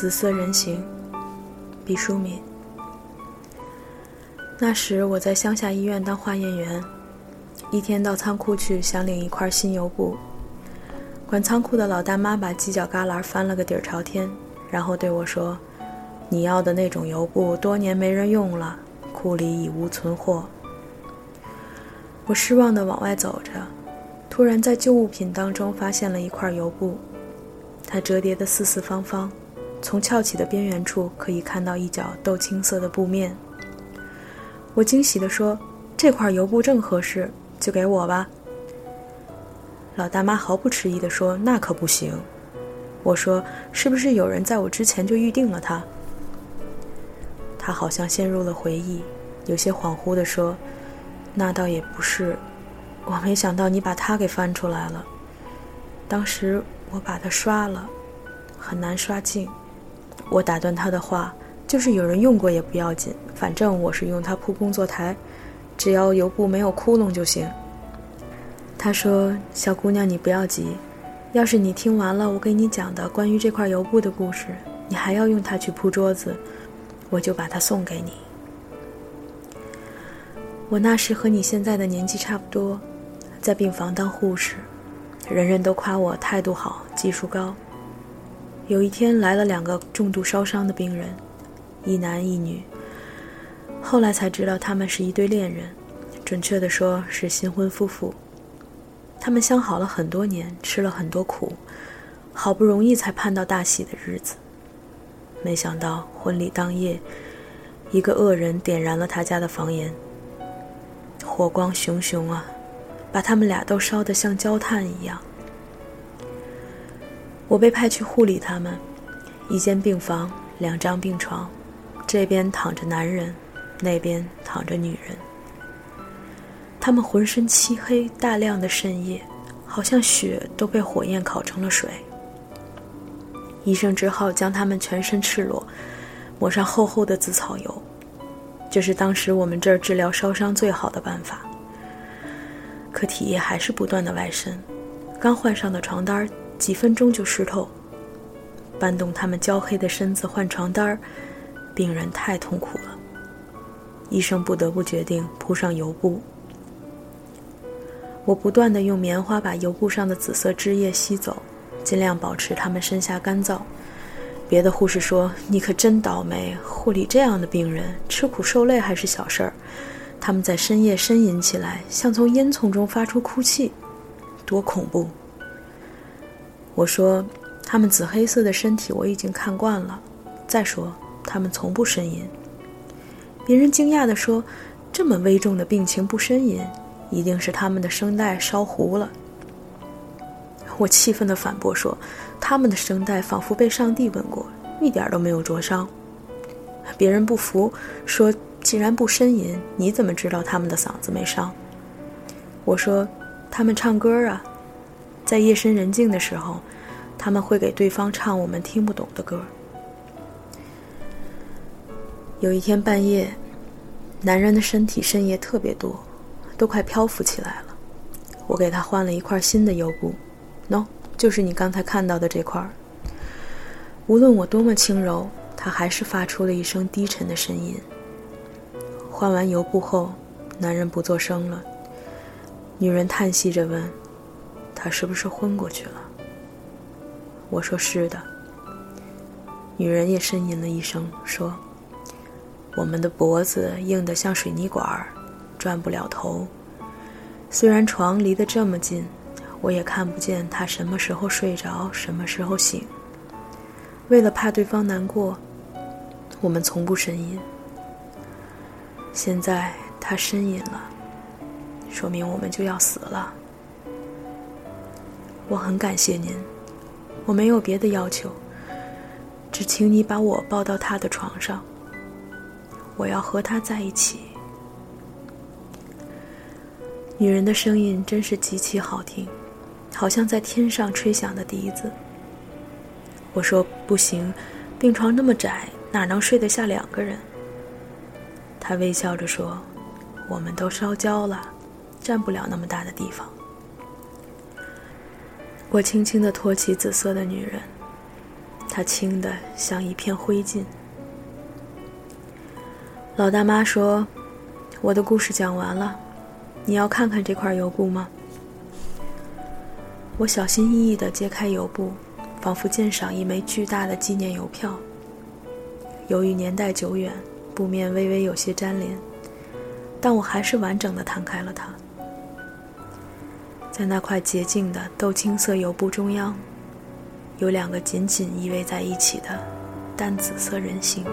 紫色人形，毕淑敏。那时我在乡下医院当化验员，一天到仓库去，想领一块新油布。管仓库的老大妈把犄角旮旯翻了个底儿朝天，然后对我说：“你要的那种油布，多年没人用了，库里已无存货。”我失望地往外走着，突然在旧物品当中发现了一块油布，它折叠的四四方方，从翘起的边缘处可以看到一角豆青色的布面。我惊喜地说：“这块油布正合适，就给我吧。”老大妈毫不迟疑地说：“那可不行。”我说：“是不是有人在我之前就预定了它？”她好像陷入了回忆，有些恍惚地说：“那倒也不是，我没想到你把它给翻出来了。当时我把它刷了，很难刷净。”我打断她的话：“就是有人用过也不要紧，反正我是用它铺工作台，只要油布没有窟窿就行。”他说：“小姑娘，你不要急，要是你听完了我给你讲的关于这块油布的故事，你还要用它去铺桌子，我就把它送给你。我那时和你现在的年纪差不多，在病房当护士，人人都夸我态度好，技术高。有一天来了两个重度烧伤的病人，一男一女。后来才知道他们是一对恋人，准确的说是新婚夫妇。”他们相好了很多年，吃了很多苦，好不容易才盼到大喜的日子。没想到婚礼当夜，一个恶人点燃了他家的房檐，火光熊熊啊，把他们俩都烧得像焦炭一样。我被派去护理他们，一间病房，两张病床，这边躺着男人，那边躺着女人。他们浑身漆黑，大量的渗液，好像血都被火焰烤成了水。医生只好将他们全身赤裸，抹上厚厚的紫草油，这是当时我们这儿治疗烧伤最好的办法。可体液还是不断的外渗，刚换上的床单几分钟就湿透。搬动他们焦黑的身子换床单儿病人太痛苦了。医生不得不决定铺上油布。我不断地用棉花把油布上的紫色汁液吸走，尽量保持他们身下干燥。别的护士说：“你可真倒霉，护理这样的病人，吃苦受累还是小事儿。他们在深夜呻吟起来，像从烟囱中发出哭泣，多恐怖！”我说：“他们紫黑色的身体我已经看惯了。再说，他们从不呻吟。”别人惊讶地说：“这么危重的病情不呻吟？”一定是他们的声带烧糊了。我气愤地反驳说：“他们的声带仿佛被上帝吻过，一点都没有灼伤。”别人不服，说：“既然不呻吟，你怎么知道他们的嗓子没伤？”我说：“他们唱歌啊，在夜深人静的时候，他们会给对方唱我们听不懂的歌。”有一天半夜，男人的身体渗液特别多。都快漂浮起来了，我给他换了一块新的油布，喏，就是你刚才看到的这块。无论我多么轻柔，他还是发出了一声低沉的呻吟。换完油布后，男人不作声了。女人叹息着问：“他是不是昏过去了？”我说：“是的。”女人也呻吟了一声，说：“我们的脖子硬得像水泥管儿。”转不了头。虽然床离得这么近，我也看不见他什么时候睡着，什么时候醒。为了怕对方难过，我们从不呻吟。现在他呻吟了，说明我们就要死了。我很感谢您，我没有别的要求，只请你把我抱到他的床上。我要和他在一起。女人的声音真是极其好听，好像在天上吹响的笛子。我说不行，病床那么窄，哪能睡得下两个人？她微笑着说：“我们都烧焦了，占不了那么大的地方。”我轻轻地托起紫色的女人，她轻的像一片灰烬。老大妈说：“我的故事讲完了，你要看看这块油布吗？”我小心翼翼地揭开油布，仿佛鉴赏一枚巨大的纪念邮票。由于年代久远，布面微微有些粘连，但我还是完整地摊开了它。在那块洁净的豆青色油布中央，有两个紧紧依偎在一起的淡紫色人形。